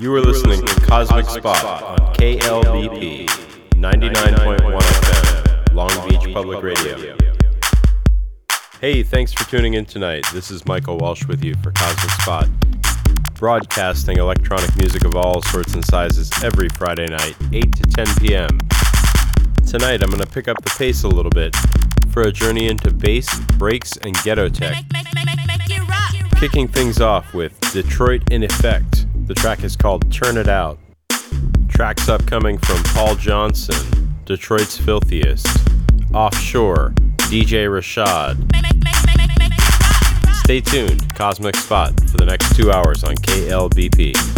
You are listening to Cosmic Spot on KLBP 99.1 FM, Long Beach Public Radio. Hey, thanks for tuning in tonight. This is Michael Walsh with you for Cosmic Spot, broadcasting electronic music of all sorts and sizes every Friday night, 8 to 10 p.m. Tonight, I'm going to pick up the pace a little bit for a journey into bass, breaks, and ghetto tech. Kicking things off with Detroit in Effect. The track is called Turn It Out. Tracks upcoming from Paul Johnson, Detroit's Filthiest, Offshore, DJ Rashad. Stay tuned, Cosmic Spot, for the next two hours on KLBP.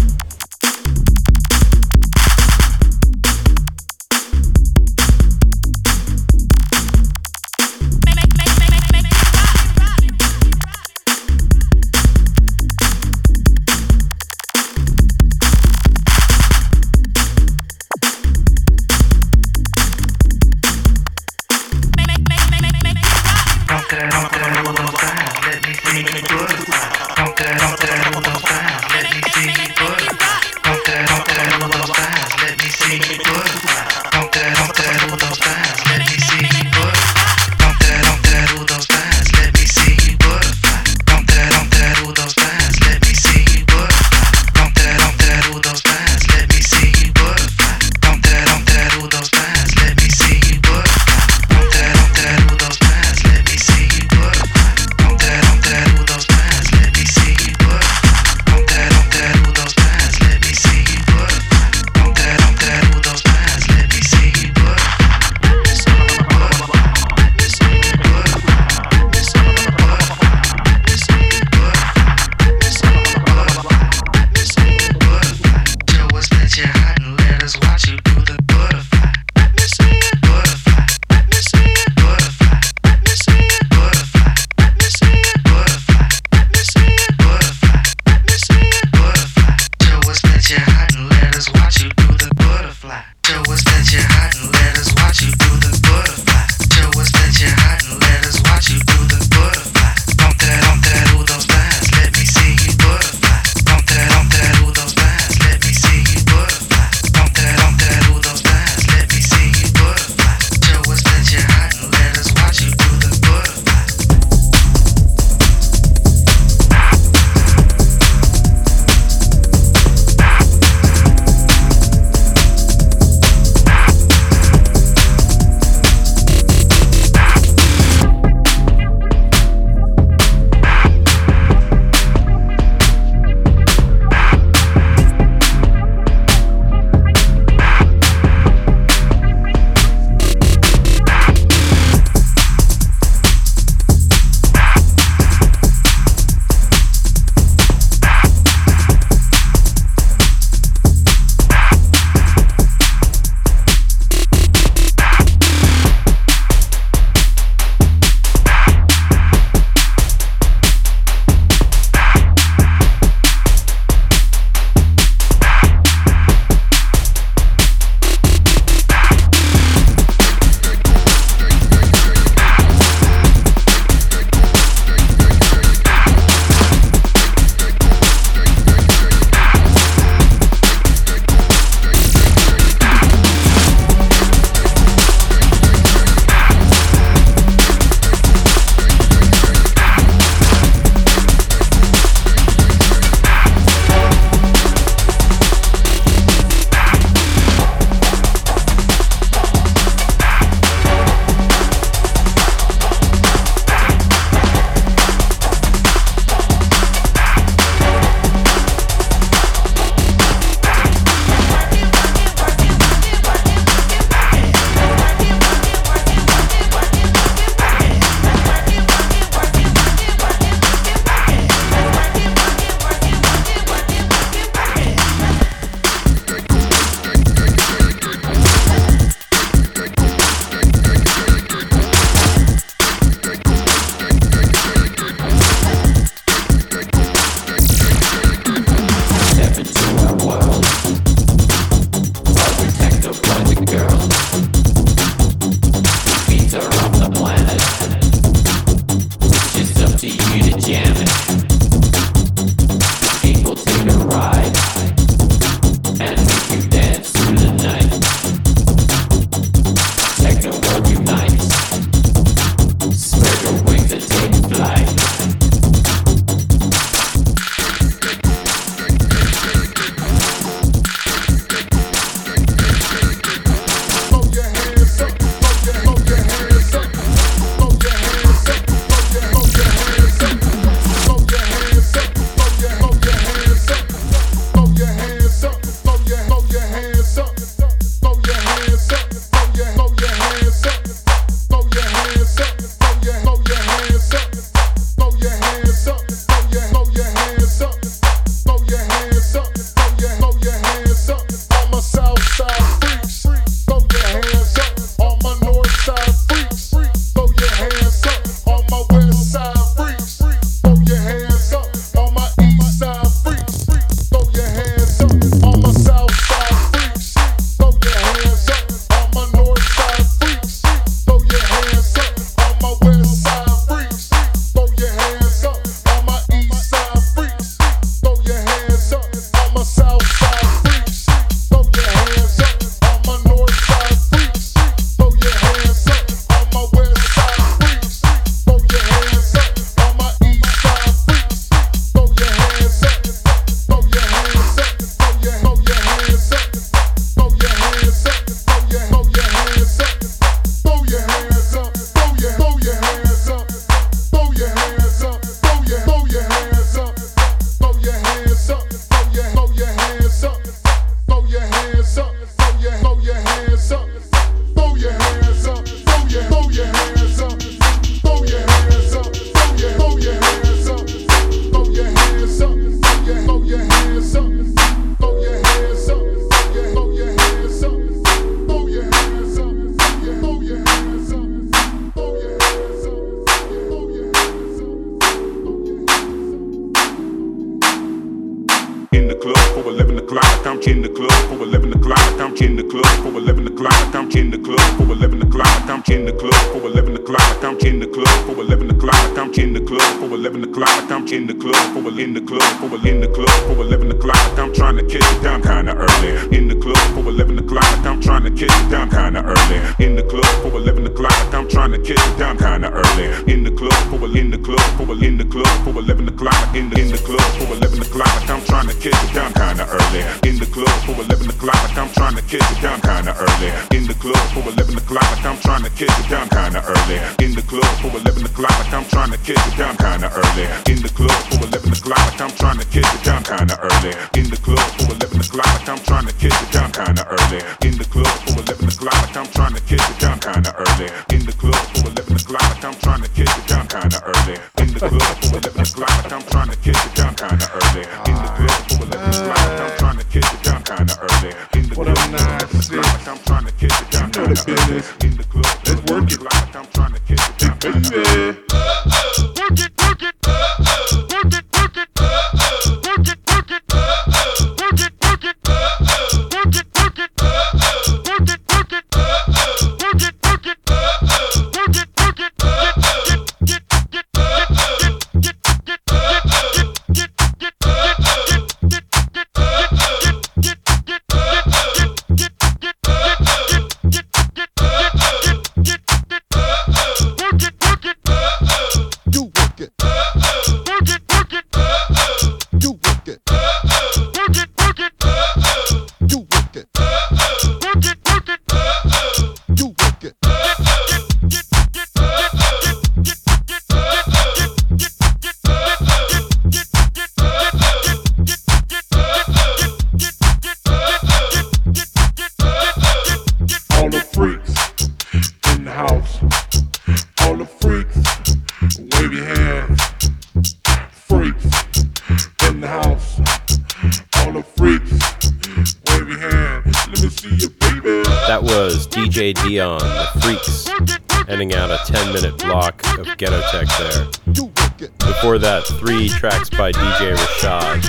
I'm in the club for 11 o'clock. I'm in the club for 11 o'clock. I'm in the club for 11 o'clock. I'm in the club for 11 o'clock. I'm in the club for 11 o'clock. I'm in the club for 11 o'clock. I'm in the club for in the club for in the club for 11 o'clock. I'm trying to catch it down kinda early. In the club for 11 o'clock. I'm trying to catch it down kinda early. In the club for 11 o'clock. I'm trying to catch it down kinda early. In the club for in the club for in the club for 11 o'clock. In the in the club for 11 o'clock. I'm trying to catch it down kinda early. In the club for 11 o'clock. I'm trying to catch it down kinda early. In the club for 11 o'clock. I'm trying to catch it down kinda early. In the club for 11 o'clock. I'm trying to catch it down kinda early. In the club for 11 o'clock. I'm trying to catch it down kinda early. In the club for 11 o'clock. I'm trying to catch it down kinda early. In the club for 11 o'clock. I'm trying to catch it down kinda early. In the club for 11 o'clock. I'm trying to catch it down kinda early. In the club for 11 o'clock. I'm trying to catch it down kinda early. In the club In the club, like I'm trying to catch it. Baby. The Freaks, ending out a 10 minute block of ghetto tech there. Before that, three tracks by DJ Rashad,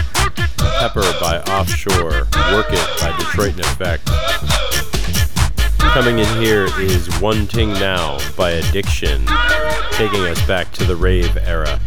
Pepper by Offshore, Work It by Detroit in Effect. Coming in here is One Ting Now by Addiction, taking us back to the rave era.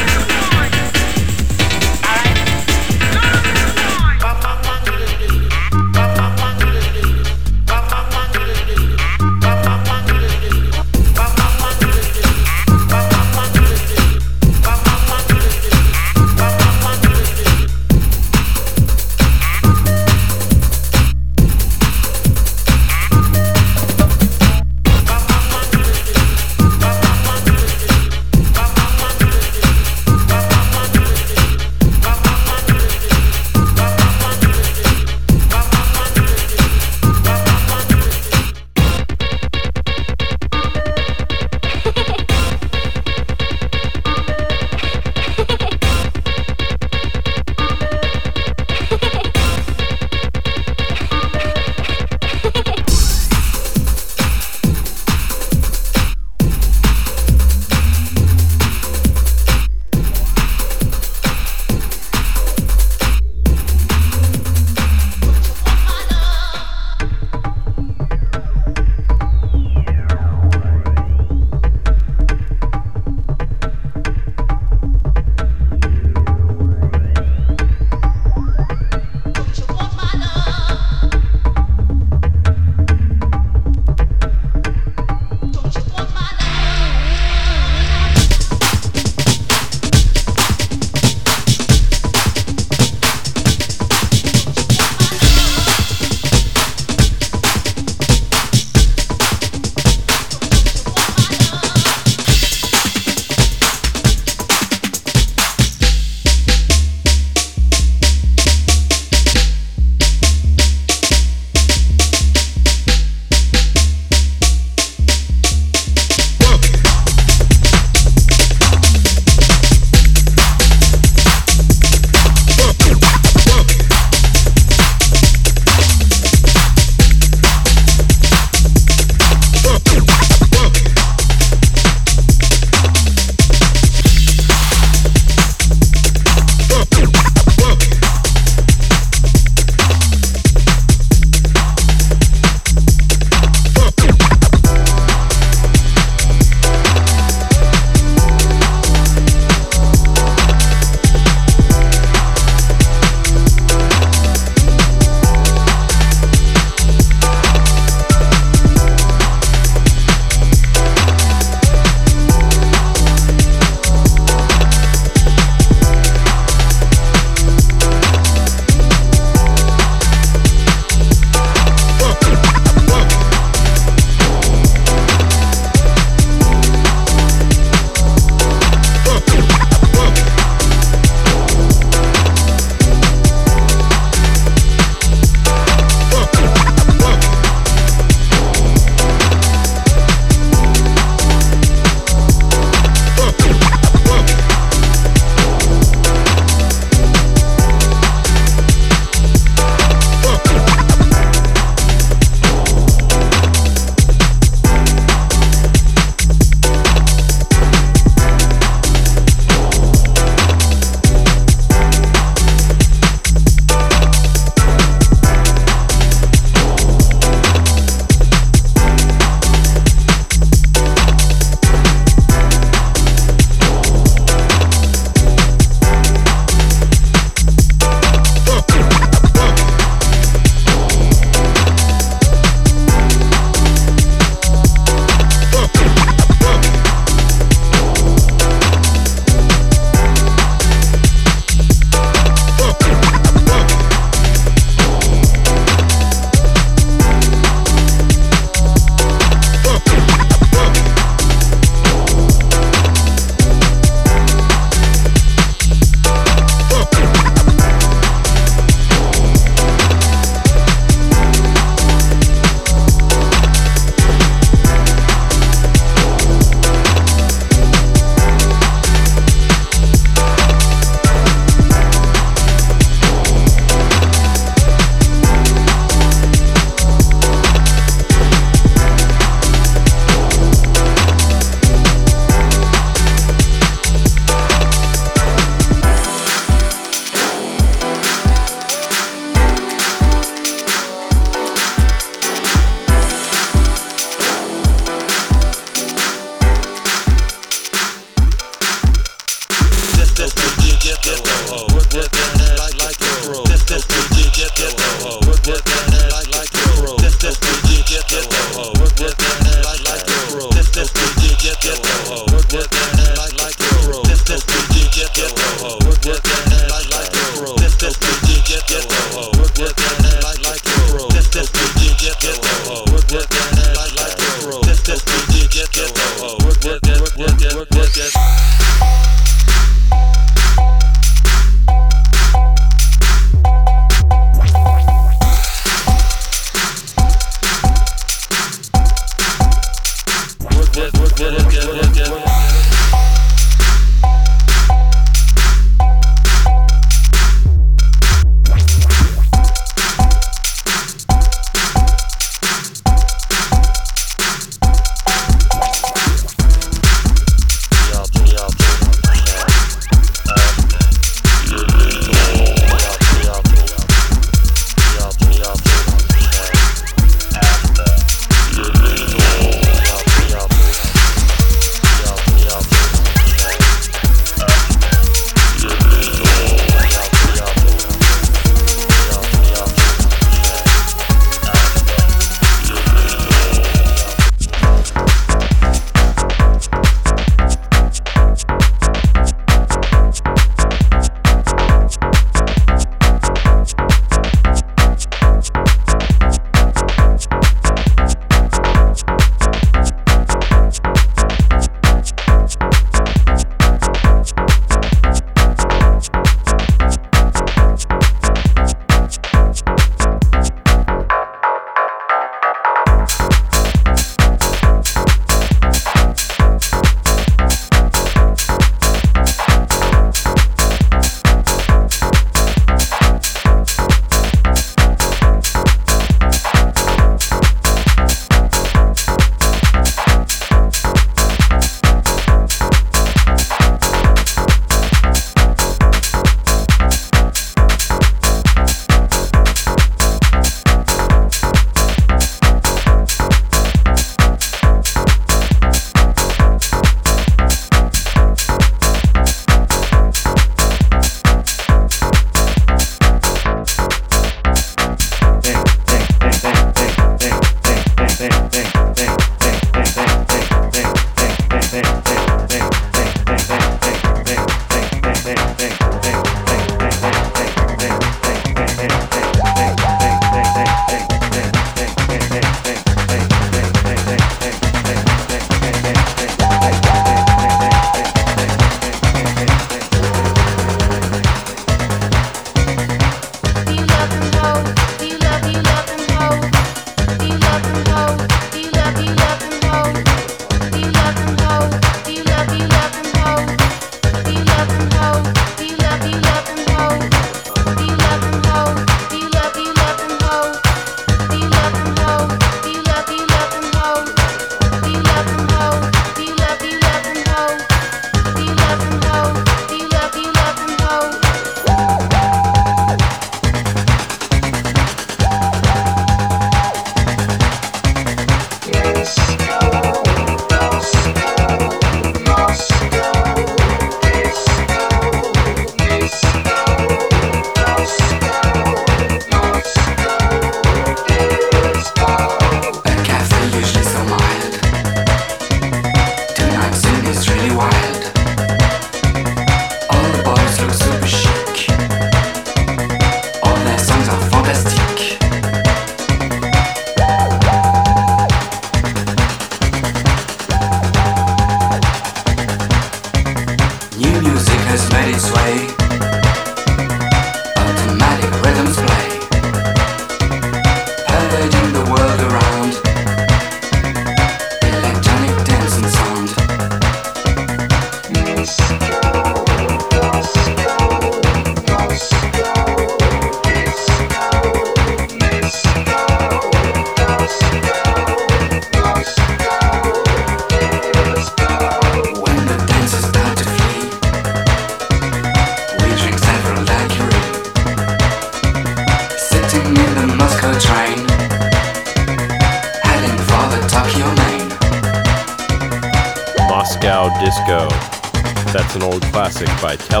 Classic by Telex.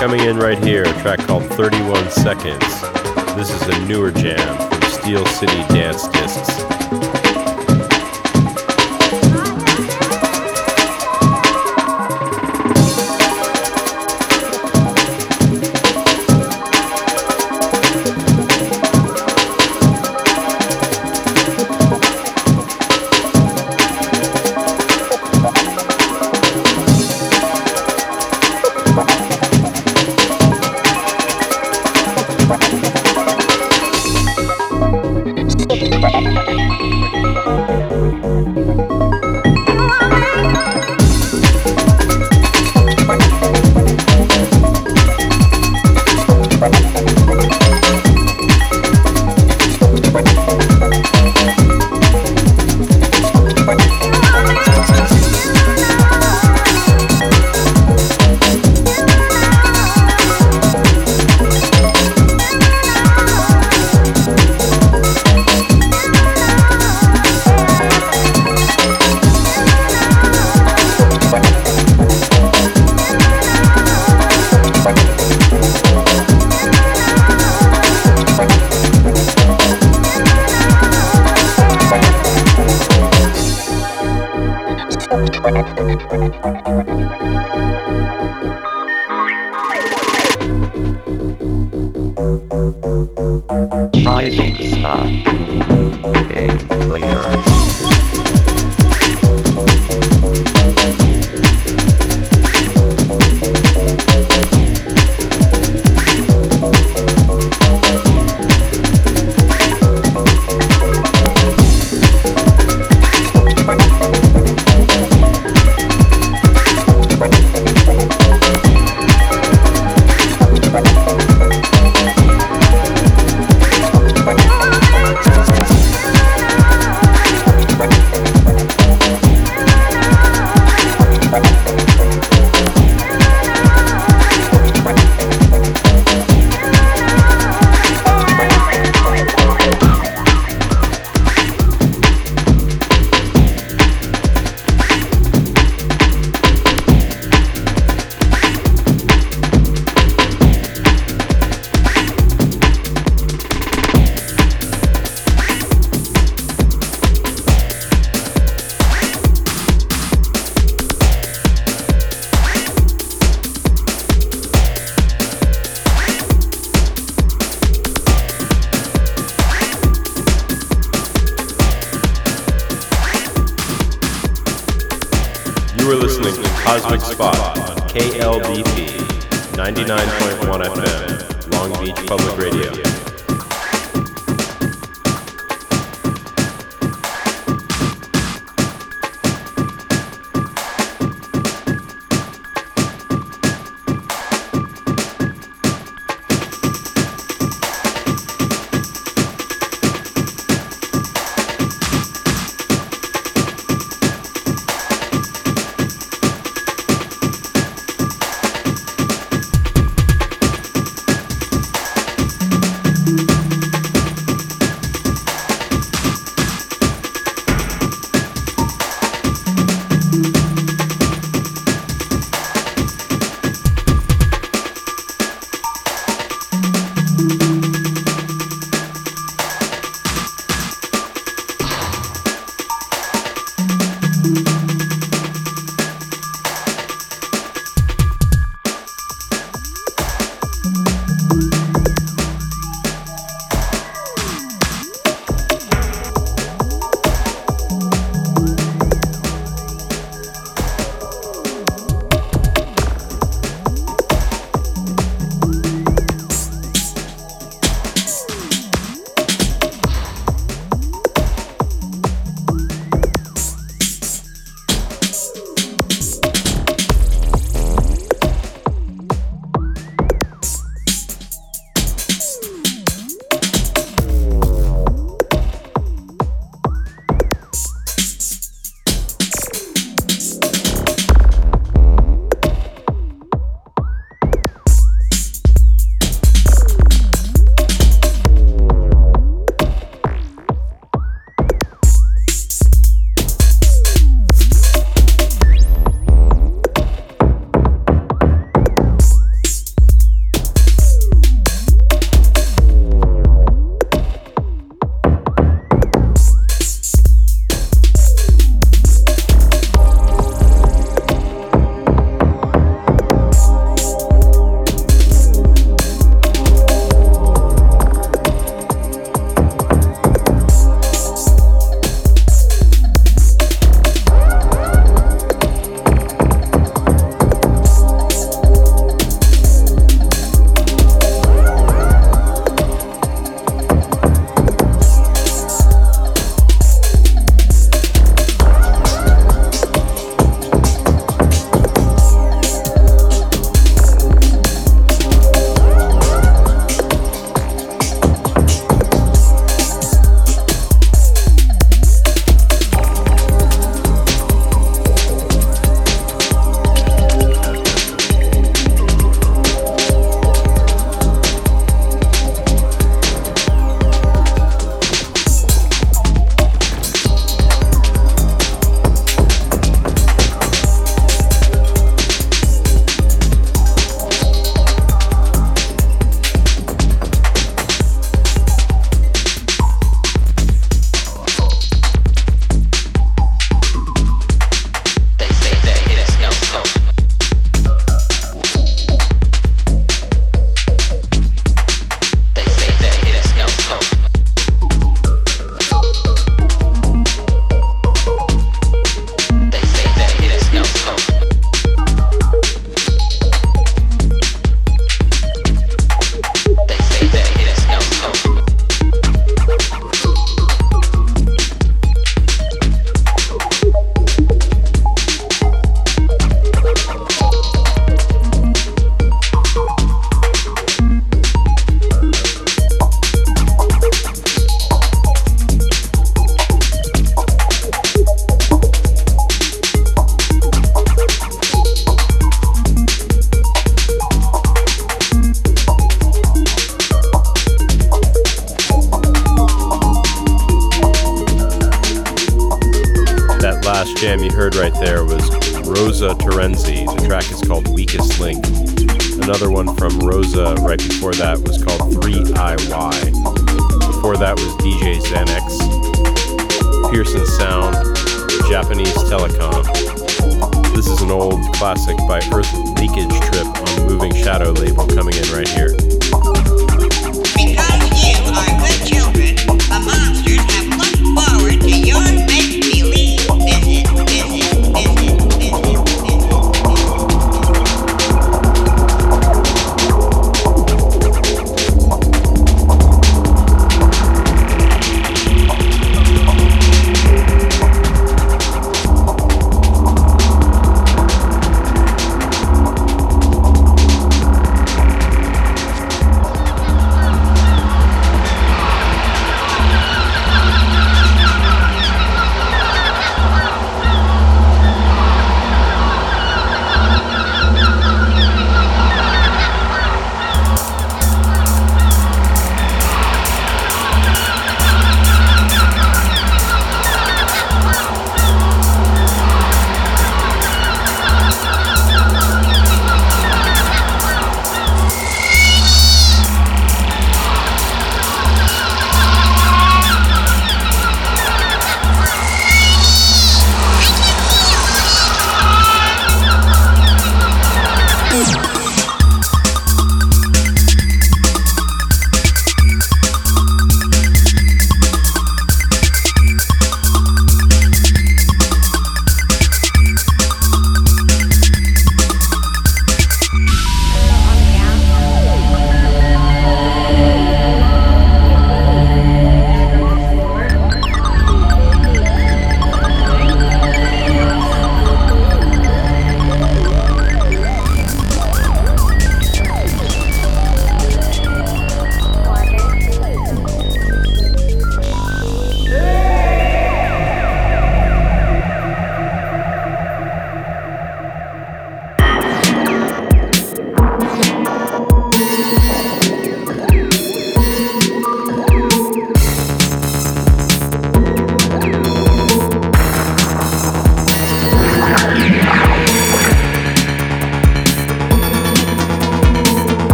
Coming in right here, a track called 31 Seconds. This is a newer jam from Steel City Dance Discs.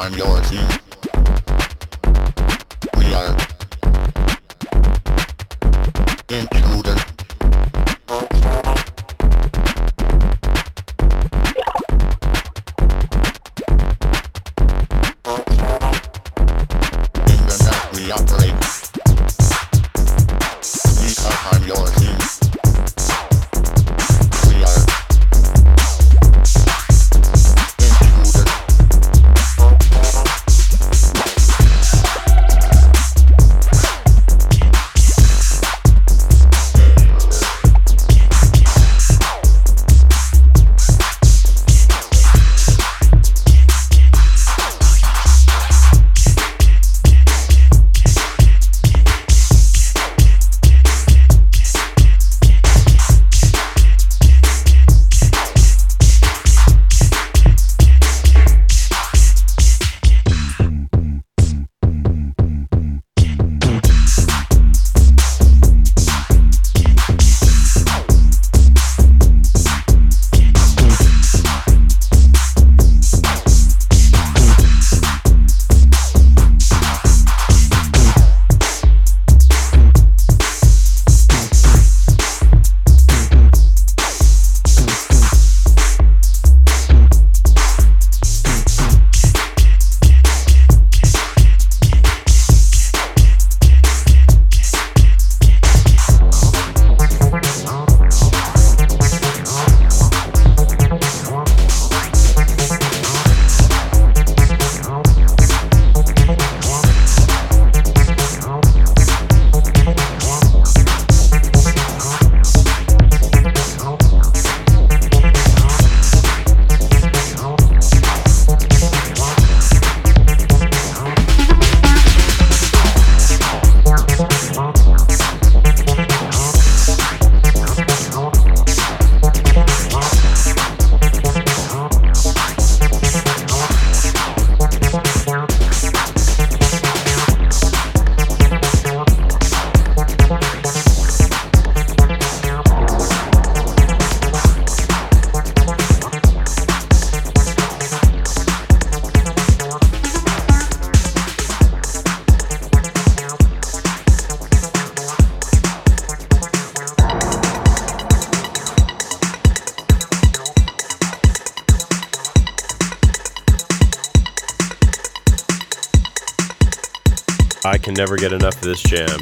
I'm yours,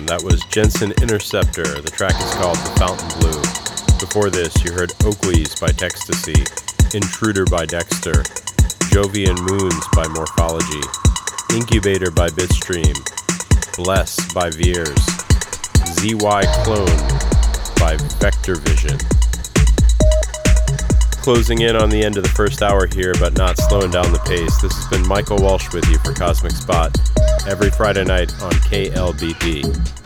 That was Jensen Interceptor. The track is called The Fountain Blue. Before this, you heard Oakley's by Textasy, Intruder by Dexter, Jovian Moons by Morphology, Incubator by Bitstream, Bless by Veers, ZY Clone by Vector Vision. Closing in on the end of the first hour here, but not slowing down the pace. This has been Michael Walsh with you for Cosmic Spot every Friday night on KLBP.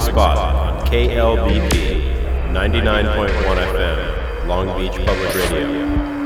Spot on KLBP 99.1 FM, Long Beach Public Radio.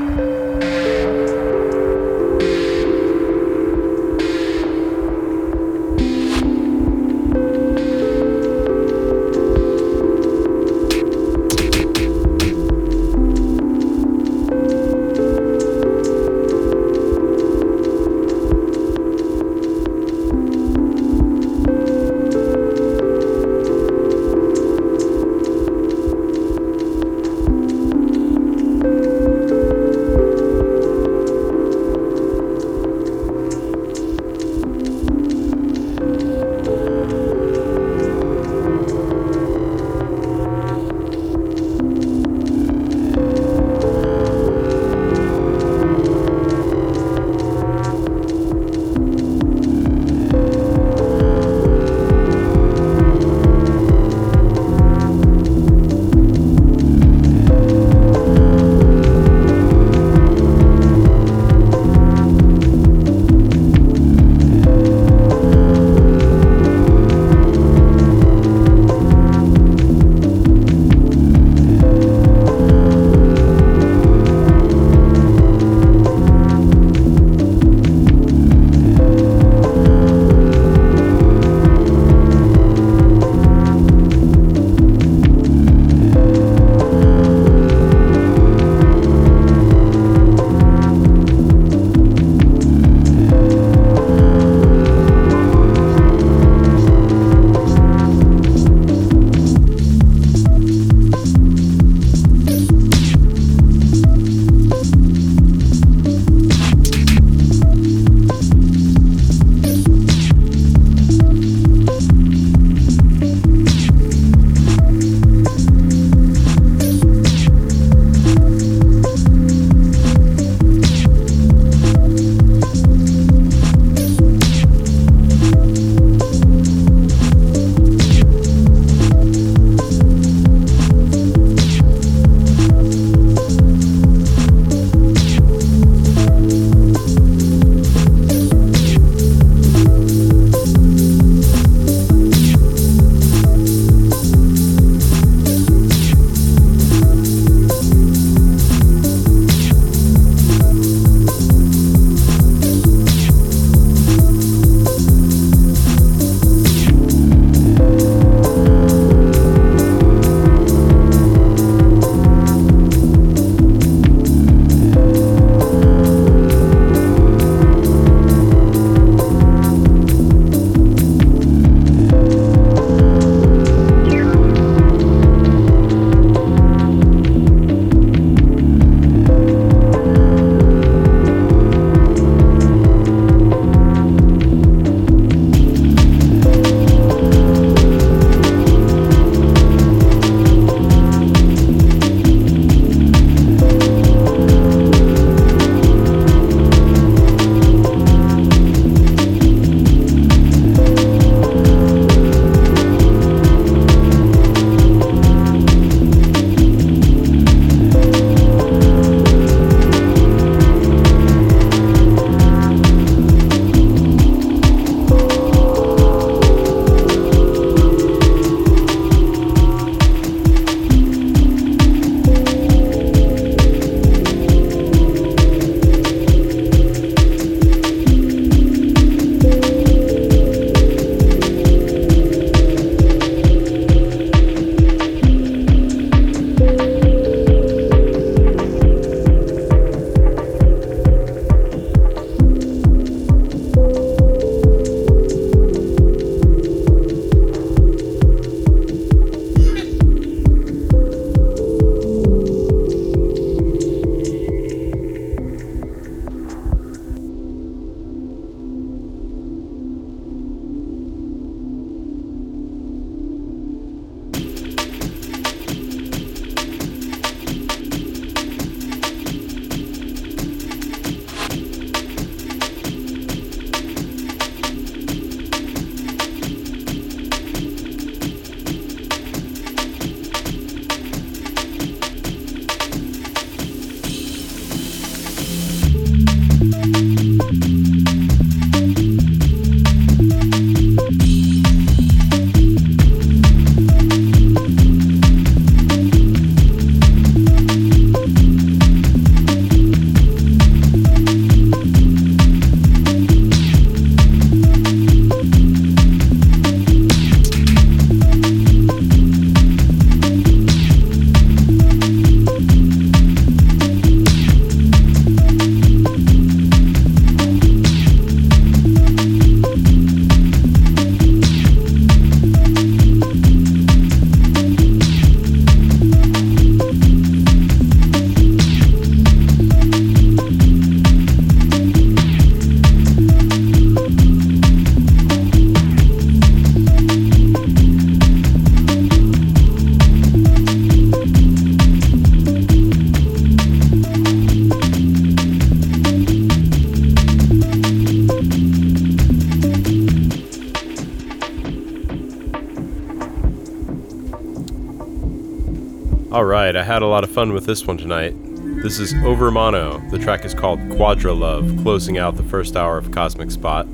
Had a lot of fun with this one tonight. This is Overmono. The track is called Quadra Love, closing out the first hour of Cosmic Spot.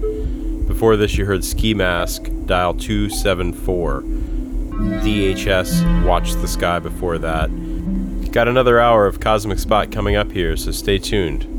Before this, you heard Ski Mask, Dial 274. DHS, Watch the Sky before that. Got another hour of Cosmic Spot coming up here, so stay tuned.